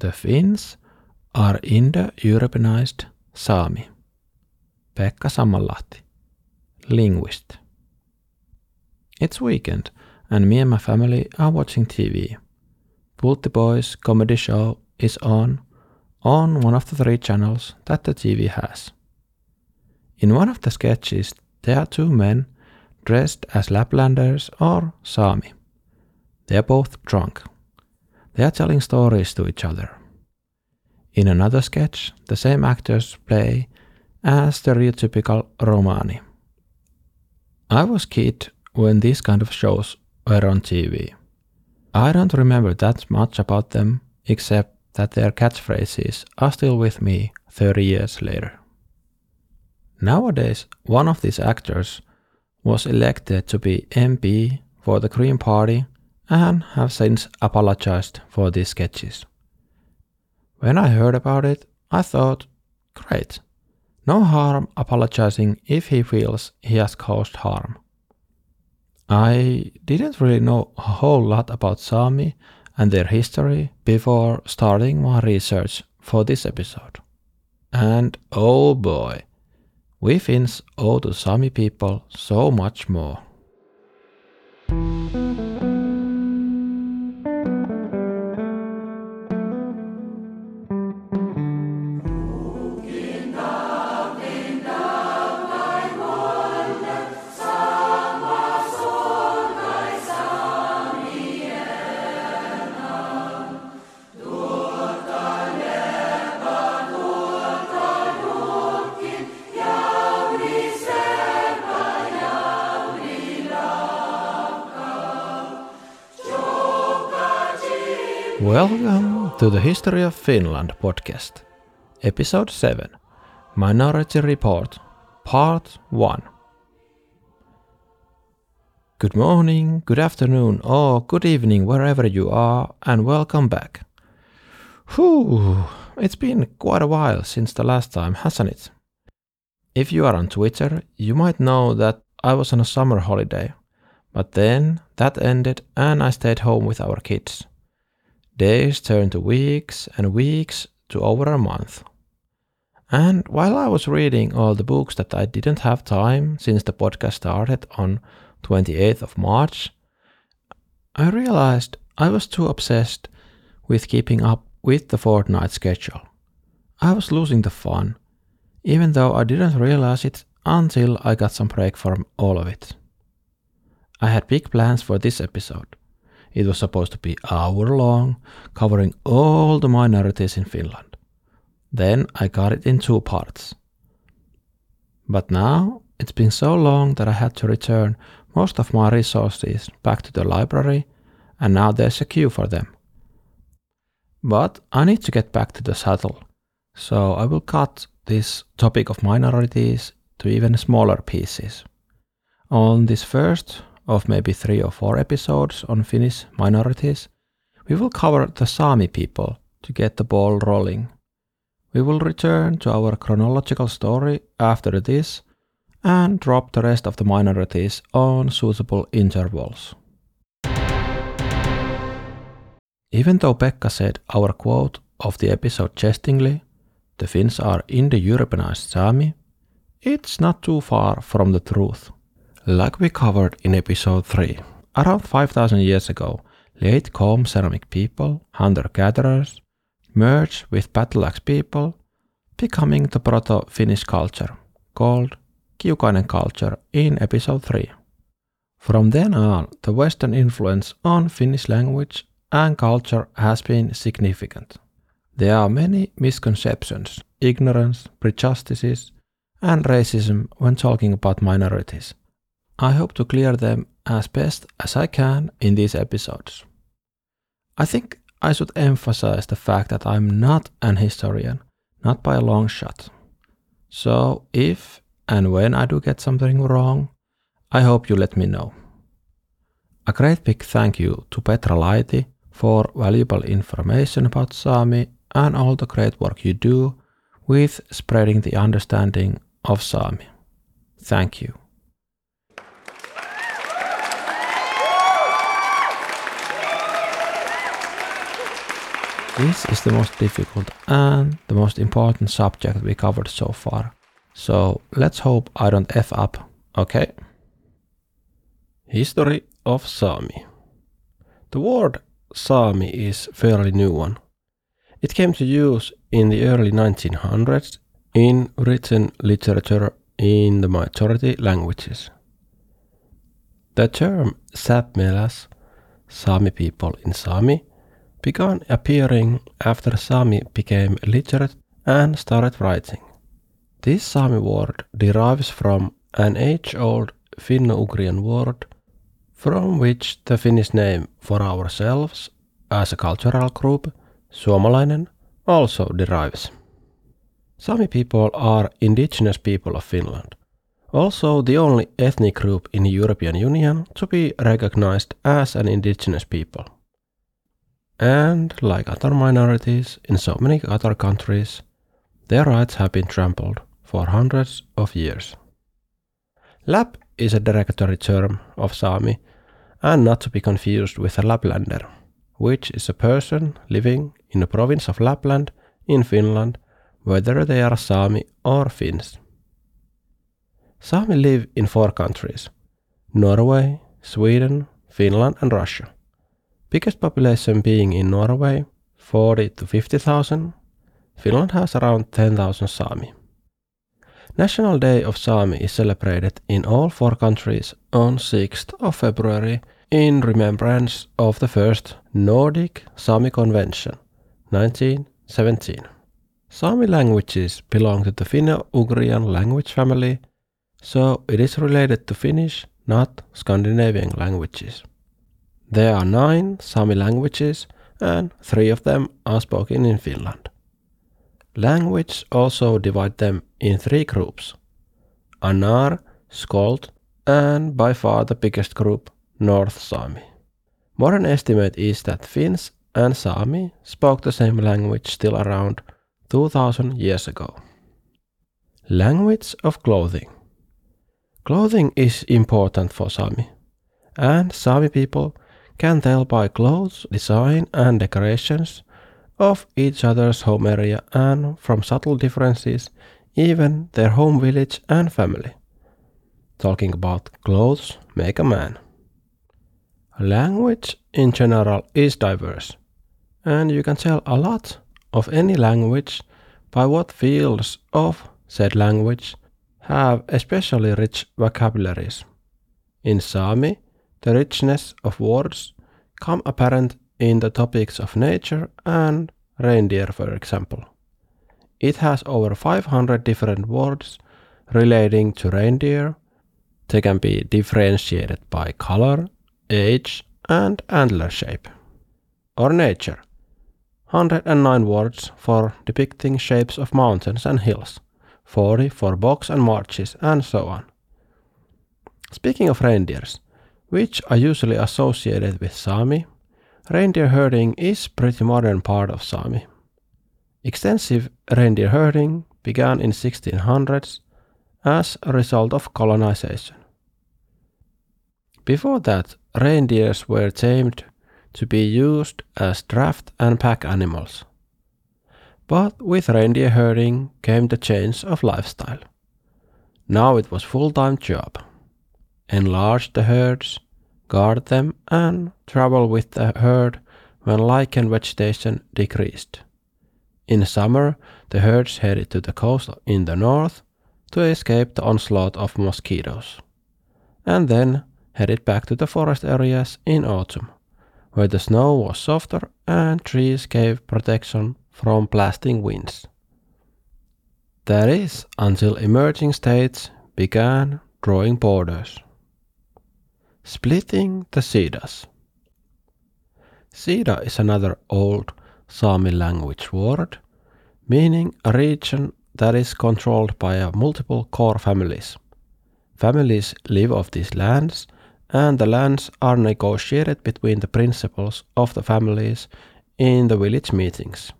The Finns are Indo-Europeanized Sami. Pekka Sammallahti, linguist. It's weekend, and me and my family are watching TV. Pulttibois comedy show is on on one of the three channels that the TV has. In one of the sketches, there are two men dressed as Laplanders or Sami. They are both drunk. They are telling stories to each other. In another sketch, the same actors play as stereotypical Romani. I was kid when these kind of shows were on TV. I don't remember that much about them except that their catchphrases are still with me 30 years later. Nowadays, one of these actors was elected to be MP for the Green Party and have since apologized for these sketches. When I heard about it, I thought, great, no harm apologizing if he feels he has caused harm. I didn't really know a whole lot about Sami and their history before starting my research for this episode. And oh boy, we Finns owe to Sami people so much more. Welcome to the History of Finland podcast, Episode 7 Minority Report, Part 1. Good morning, good afternoon, or good evening, wherever you are, and welcome back. Whew, it's been quite a while since the last time, hasn't it? If you are on Twitter, you might know that I was on a summer holiday, but then that ended and I stayed home with our kids. Days turned to weeks and weeks to over a month. And while I was reading all the books that I didn't have time since the podcast started on 28th of March, I realized I was too obsessed with keeping up with the fortnight schedule. I was losing the fun, even though I didn't realize it until I got some break from all of it. I had big plans for this episode. It was supposed to be hour long, covering all the minorities in Finland. Then I got it in two parts. But now it's been so long that I had to return most of my resources back to the library, and now there's a queue for them. But I need to get back to the saddle, so I will cut this topic of minorities to even smaller pieces. On this first of maybe three or four episodes on Finnish minorities, we will cover the Sami people to get the ball rolling. We will return to our chronological story after this and drop the rest of the minorities on suitable intervals. Even though Pekka said our quote of the episode jestingly, the Finns are Indo-Europeanized Sami, it's not too far from the truth. Like we covered in episode 3, around 5000 years ago, late comb ceramic people, hunter-gatherers, merged with battle axe people, becoming the proto-Finnish culture, called Kiukainen culture in episode 3. From then on, the Western influence on Finnish language and culture has been significant. There are many misconceptions, ignorance, prejudices, and racism when talking about minorities, I hope to clear them as best as I can in these episodes. I think I should emphasize the fact that I'm not an historian, not by a long shot. So if and when I do get something wrong, I hope you let me know. A great big thank you to Petra Laiti for valuable information about Sami and all the great work you do with spreading the understanding of Sami. Thank you. This is the most difficult and the most important subject we covered so far. So let's hope I don't F up, okay? History of Sami. The word Sami is fairly new one. It came to use in the early 1900s in written literature in the majority languages. The term Sapmelas, Sami people in Sami, began appearing after Sami became literate and started writing. This Sami word derives from an age-old Finno-Ugrian word from which the Finnish name for ourselves as a cultural group, Suomalainen, also derives. Sami people are indigenous people of Finland, also the only ethnic group in the European Union to be recognized as an indigenous people. And like other minorities in so many other countries, their rights have been trampled for hundreds of years. Lap is a derogatory term of Sami and not to be confused with a Laplander, which is a person living in the province of Lapland in Finland, whether they are Sami or Finns. Sami live in four countries Norway, Sweden, Finland, and Russia. Biggest population being in Norway, 40 to 50,000. Finland has around 10,000 Sami. National Day of Sami is celebrated in all four countries on 6th of February in remembrance of the first Nordic Sami Convention, 1917. Sami languages belong to the Finno-Ugrian language family, so it is related to Finnish, not Scandinavian languages. There are nine Sami languages, and three of them are spoken in Finland. Language also divide them in three groups Anar, Skolt, and by far the biggest group, North Sami. Modern estimate is that Finns and Sami spoke the same language still around 2000 years ago. Language of clothing. Clothing is important for Sami, and Sami people can tell by clothes, design, and decorations of each other's home area and from subtle differences, even their home village and family. Talking about clothes make a man. Language in general is diverse, and you can tell a lot of any language by what fields of said language have especially rich vocabularies. In Sami, the richness of words come apparent in the topics of nature and reindeer, for example. It has over 500 different words relating to reindeer. They can be differentiated by color, age, and antler shape. Or nature. 109 words for depicting shapes of mountains and hills, 40 for bogs and marshes, and so on. Speaking of reindeers, which are usually associated with Sami, Reindeer herding is pretty modern part of Sami. Extensive reindeer herding began in 1600s as a result of colonization. Before that, reindeers were tamed to be used as draft and pack animals. But with reindeer herding came the change of lifestyle. Now it was full-time job. Enlarge the herds, guard them, and travel with the herd when lichen vegetation decreased. In summer, the herds headed to the coast in the north to escape the onslaught of mosquitoes, and then headed back to the forest areas in autumn, where the snow was softer and trees gave protection from blasting winds. That is, until emerging states began drawing borders. Splitting the Sidas. Sida is another old Sami language word, meaning a region that is controlled by multiple core families. Families live off these lands, and the lands are negotiated between the principals of the families in the village meetings.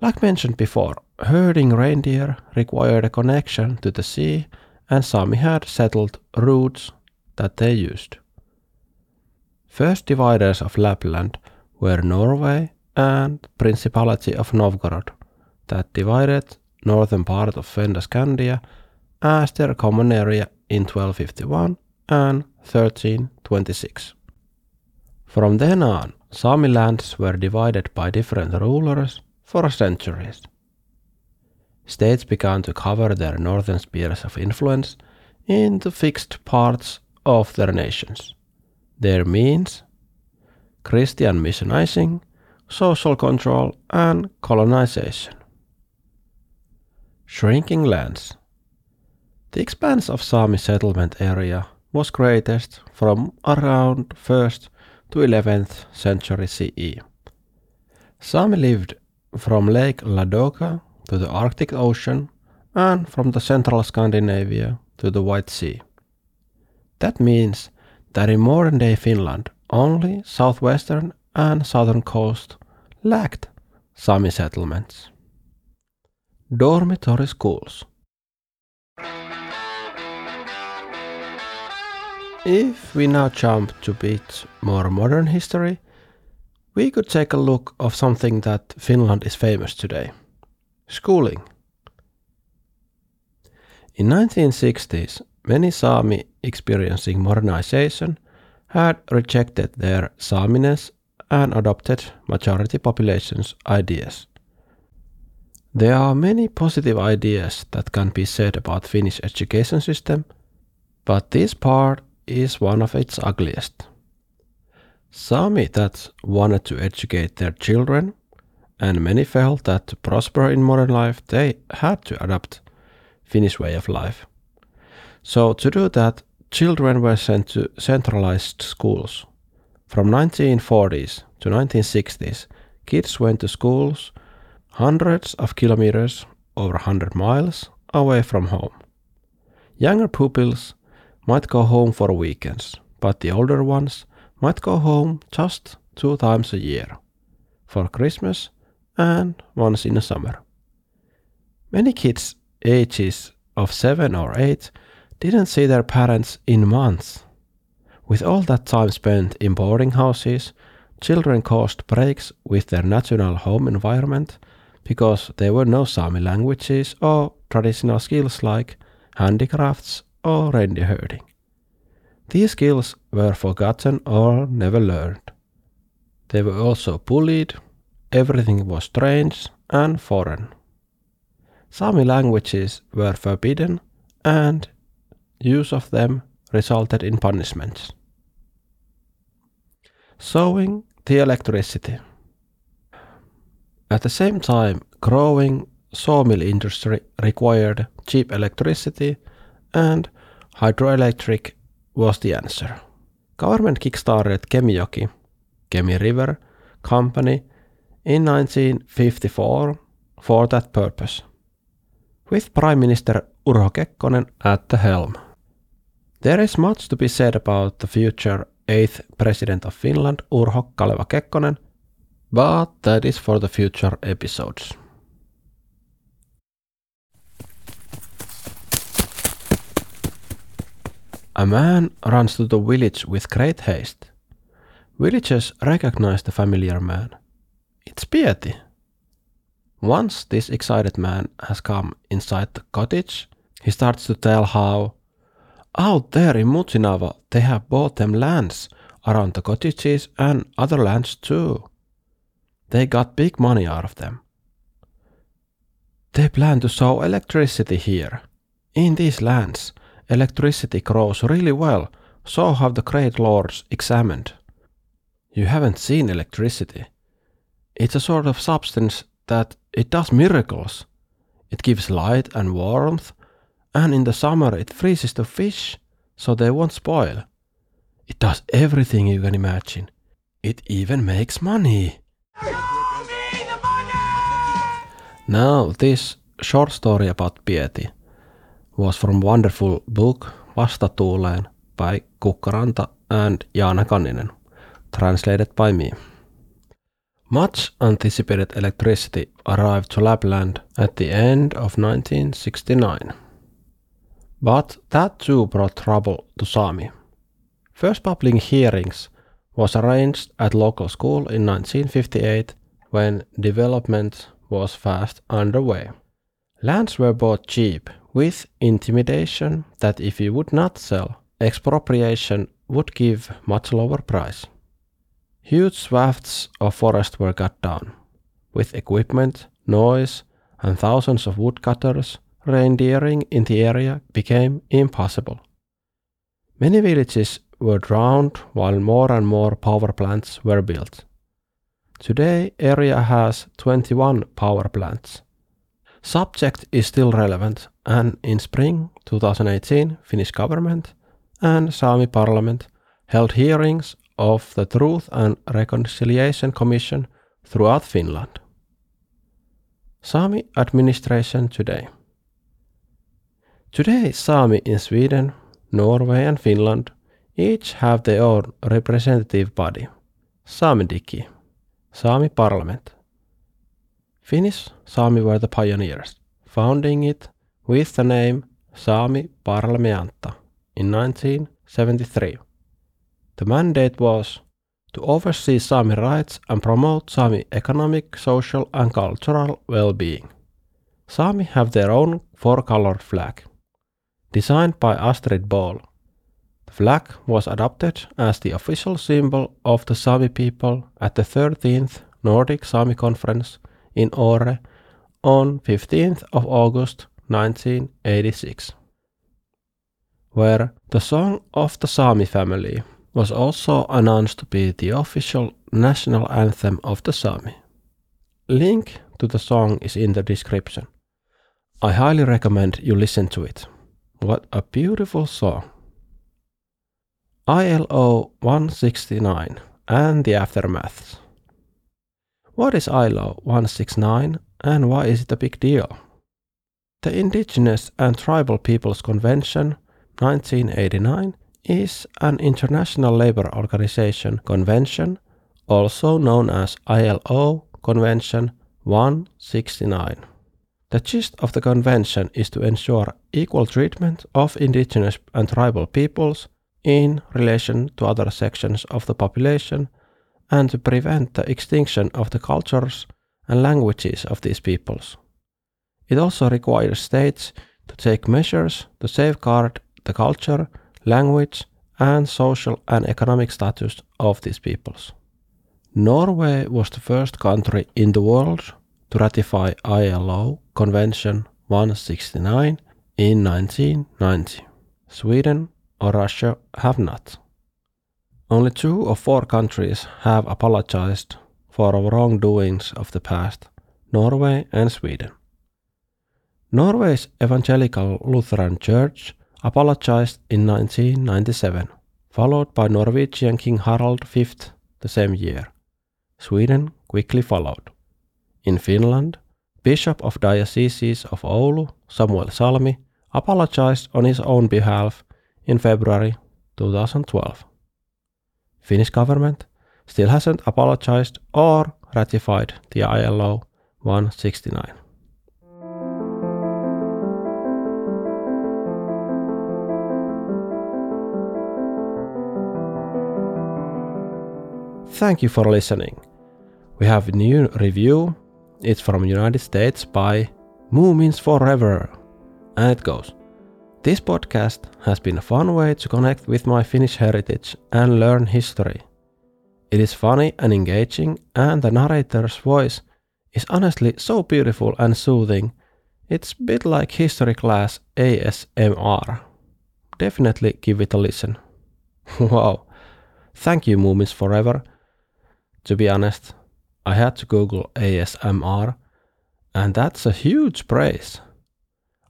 Like mentioned before, herding reindeer required a connection to the sea, and Sami had settled routes that they used. First dividers of Lapland were Norway and Principality of Novgorod that divided northern part of Fennoscandia as their common area in 1251 and 1326. From then on, Sami lands were divided by different rulers for centuries. States began to cover their northern spheres of influence into fixed parts of their nations. Their means Christian missionizing, social control, and colonization. Shrinking lands. The expanse of Sami settlement area was greatest from around 1st to 11th century CE. Sami lived from Lake Ladoga to the Arctic Ocean and from the central Scandinavia to the White Sea. That means that in modern day Finland, only southwestern and southern coast lacked Sami settlements. Dormitory schools. If we now jump to a bit more modern history, we could take a look of something that Finland is famous today. Schooling. In 1960s, many Sami experiencing modernization had rejected their Saminess and adopted majority population's ideas. There are many positive ideas that can be said about Finnish education system, but this part is one of its ugliest. Sami that wanted to educate their children, and many felt that to prosper in modern life they had to adopt Finnish way of life. So to do that, children were sent to centralized schools. From 1940s to 1960s, kids went to schools hundreds of kilometers, over 100 miles, away from home. Younger pupils might go home for weekends, but the older ones might go home just two times a year, for Christmas and once in the summer. Many kids ages of 7 or 8 didn't see their parents in months. With all that time spent in boarding houses, children caused breaks with their natural home environment because there were no Sami languages or traditional skills like handicrafts or reindeer herding. These skills were forgotten or never learned. They were also bullied, everything was strange and foreign. Sami languages were forbidden and use of them resulted in punishments. Sowing the electricity. At the same time, growing sawmill industry required cheap electricity and hydroelectric was the answer. Government kickstarted Kemijoki, Kemi River Company in 1954 for that purpose, with Prime Minister Urho Kekkonen at the helm. There is much to be said about the future 8th President of Finland, Urho Kaleva Kekkonen, but that is for the future episodes. A man runs to the village with great haste. Villagers recognize the familiar man. It's Pieti. Once this excited man has come inside the cottage, he starts to tell how out there in Mutsinava they have bought them lands around the cottages and other lands too. They got big money out of them. They plan to sow electricity here. In these lands, electricity grows really well, so have the great lords examined. You haven't seen electricity. It's a sort of substance that it does miracles. It gives light and warmth, and in the summer it freezes the fish so they won't spoil. It does everything you can imagine. It even makes money. Now, this short story about Pieti was from wonderful book Vasta Vastatuuleen by Kukka Ranta and Jaana Kanninen, translated by me. Much anticipated electricity arrived to Lapland at the end of 1969. But that too brought trouble to Sami. First public hearings was arranged at local school in 1958 when development was fast underway. Lands were bought cheap with intimidation that if you would not sell, expropriation would give much lower price. Huge swaths of forest were cut down. With equipment, noise, and thousands of woodcutters, reindeering in the area became impossible. Many villages were drowned while more and more power plants were built. Today area has 21 power plants. Subject is still relevant and in spring 2018 Finnish government and Sami parliament held hearings of the Truth and Reconciliation Commission throughout Finland. Sami administration today. Today Sami in Sweden, Norway and Finland each have their own representative body. Sámediggi, Sami Parliament. Finnish Sami were the pioneers, founding it with the name Sami Parlamentta in 1973. The mandate was to oversee Sami rights and promote Sami economic, social and cultural well-being. Sami have their own four-colored flag, designed by Astrid Båhl. The flag was adopted as the official symbol of the Sami people at the 13th Nordic Sami Conference in Åre on 15th of August 1986, where the Song of the Sami family was also announced to be the official national anthem of the Sami. Link to the song is in the description. I highly recommend you listen to it. What a beautiful song. ILO 169 and the aftermaths. What is ILO 169 and why is it a big deal? The Indigenous and Tribal Peoples Convention 1989 is an international labor organization convention, also known as ILO Convention 169. The gist of the convention is to ensure equal treatment of indigenous and tribal peoples in relation to other sections of the population and to prevent the extinction of the cultures and languages of these peoples. It also requires states to take measures to safeguard the culture language, and social and economic status of these peoples. Norway was the first country in the world to ratify ILO Convention 169 in 1990. Sweden or Russia have not. Only two of four countries have apologized for wrongdoings of the past Norway and Sweden. Norway's Evangelical Lutheran Church apologized in 1997, followed by Norwegian King Harald V the same year. Sweden quickly followed. In Finland, Bishop of Diocese of Oulu, Samuel Salmi, apologized on his own behalf in February 2012. Finnish government still hasn't apologized or ratified the ILO 169. Thank you for listening. We have a new review. It's from United States by Moomins Forever. And it goes. This podcast has been a fun way to connect with my Finnish heritage and learn history. It is funny and engaging, and the narrator's voice is honestly so beautiful and soothing. It's a bit like history class ASMR. Definitely give it a listen. wow. Thank you, Moomins Forever to be honest, I had to Google ASMR, and that's a huge praise.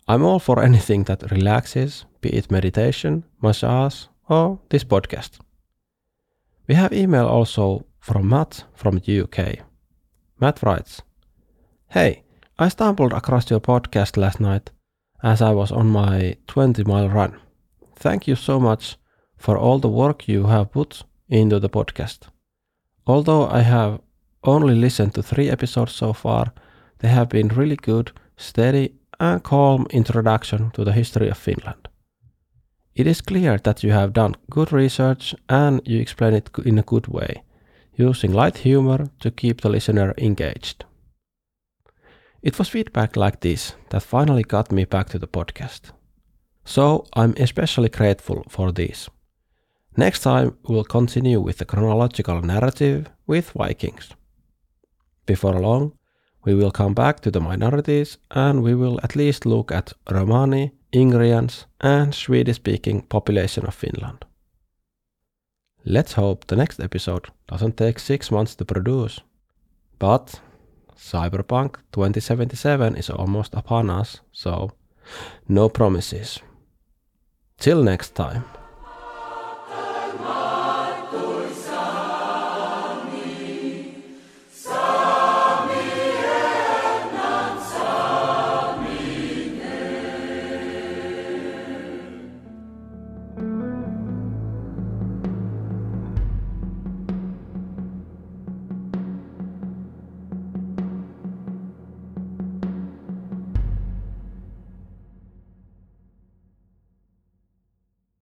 I'm all for anything that relaxes, be it meditation, massage, or this podcast. We have email also from Matt from the UK. Matt writes, Hey, I stumbled across your podcast last night as I was on my 20 mile run. Thank you so much for all the work you have put into the podcast. Although I have only listened to three episodes so far, they have been really good, steady, and calm introduction to the history of Finland. It is clear that you have done good research and you explain it in a good way. using light humor to keep the listener engaged. It was feedback like this that finally got me back to the podcast. So I'm especially grateful for this. Next time, we'll continue with the chronological narrative with Vikings. Before long, we will come back to the minorities and we will at least look at Romani, Ingrians, and Swedish speaking population of Finland. Let's hope the next episode doesn't take six months to produce. But Cyberpunk 2077 is almost upon us, so no promises. Till next time.